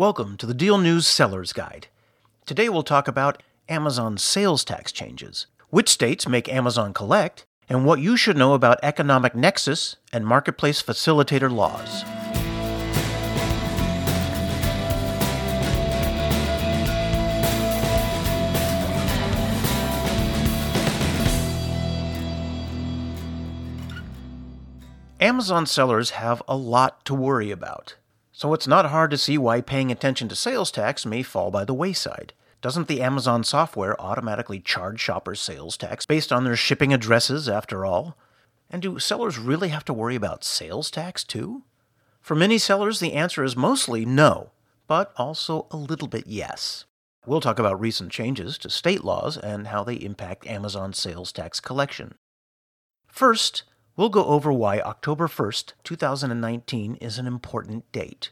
Welcome to the Deal News Seller's Guide. Today we'll talk about Amazon sales tax changes, which states make Amazon collect, and what you should know about economic nexus and marketplace facilitator laws. Amazon sellers have a lot to worry about. So it's not hard to see why paying attention to sales tax may fall by the wayside. Doesn't the Amazon software automatically charge shoppers sales tax based on their shipping addresses, after all? And do sellers really have to worry about sales tax too? For many sellers, the answer is mostly no, but also a little bit yes. We'll talk about recent changes to state laws and how they impact Amazon sales tax collection. First, we'll go over why October 1st, 2019 is an important date.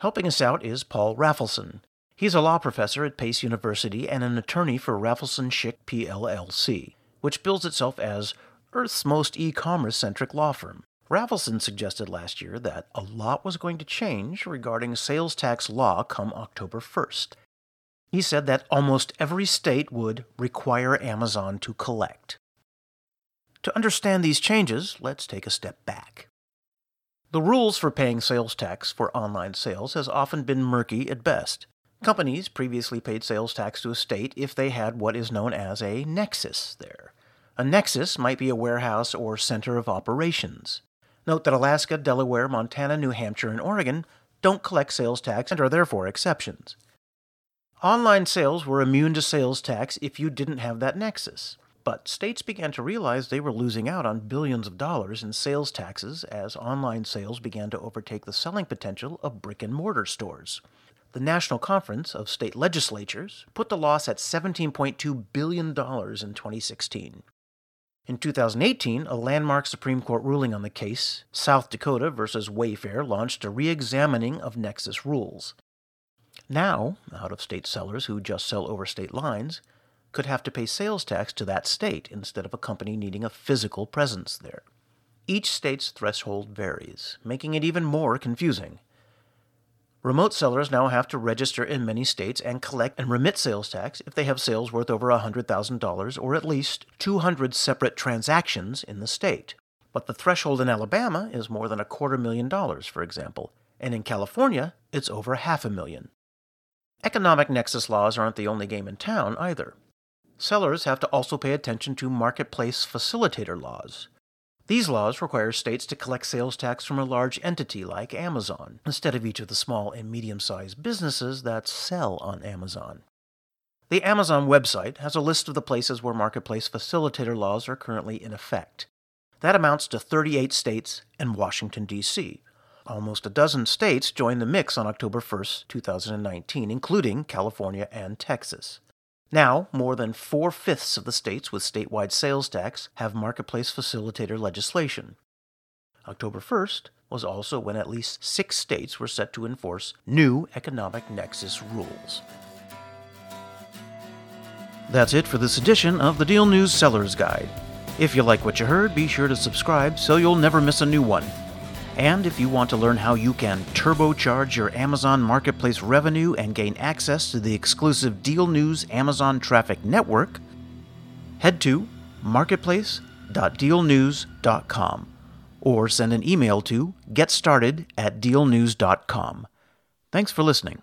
Helping us out is Paul Rafelson. He's a law professor at Pace University and an attorney for Rafelson Schick PLLC, which bills itself as Earth's most e commerce centric law firm. Rafelson suggested last year that a lot was going to change regarding sales tax law come October 1st. He said that almost every state would require Amazon to collect. To understand these changes, let's take a step back. The rules for paying sales tax for online sales has often been murky at best. Companies previously paid sales tax to a state if they had what is known as a nexus there. A nexus might be a warehouse or center of operations. Note that Alaska, Delaware, Montana, New Hampshire, and Oregon don't collect sales tax and are therefore exceptions. Online sales were immune to sales tax if you didn't have that nexus. But states began to realize they were losing out on billions of dollars in sales taxes as online sales began to overtake the selling potential of brick and mortar stores. The National Conference of State Legislatures put the loss at $17.2 billion in 2016. In 2018, a landmark Supreme Court ruling on the case, South Dakota versus Wayfair, launched a re examining of Nexus rules. Now, out of state sellers who just sell over state lines could have to pay sales tax to that state instead of a company needing a physical presence there. Each state's threshold varies, making it even more confusing. Remote sellers now have to register in many states and collect and remit sales tax if they have sales worth over $100,000 or at least 200 separate transactions in the state. But the threshold in Alabama is more than a quarter million dollars, for example, and in California, it's over half a million. Economic nexus laws aren't the only game in town either. Sellers have to also pay attention to marketplace facilitator laws. These laws require states to collect sales tax from a large entity like Amazon, instead of each of the small and medium sized businesses that sell on Amazon. The Amazon website has a list of the places where marketplace facilitator laws are currently in effect. That amounts to 38 states and Washington, D.C. Almost a dozen states joined the mix on October 1, 2019, including California and Texas. Now, more than four fifths of the states with statewide sales tax have marketplace facilitator legislation. October 1st was also when at least six states were set to enforce new economic nexus rules. That's it for this edition of the Deal News Seller's Guide. If you like what you heard, be sure to subscribe so you'll never miss a new one. And if you want to learn how you can turbocharge your Amazon Marketplace revenue and gain access to the exclusive Deal News Amazon Traffic Network, head to marketplace.dealnews.com or send an email to getstarted at dealnews.com. Thanks for listening.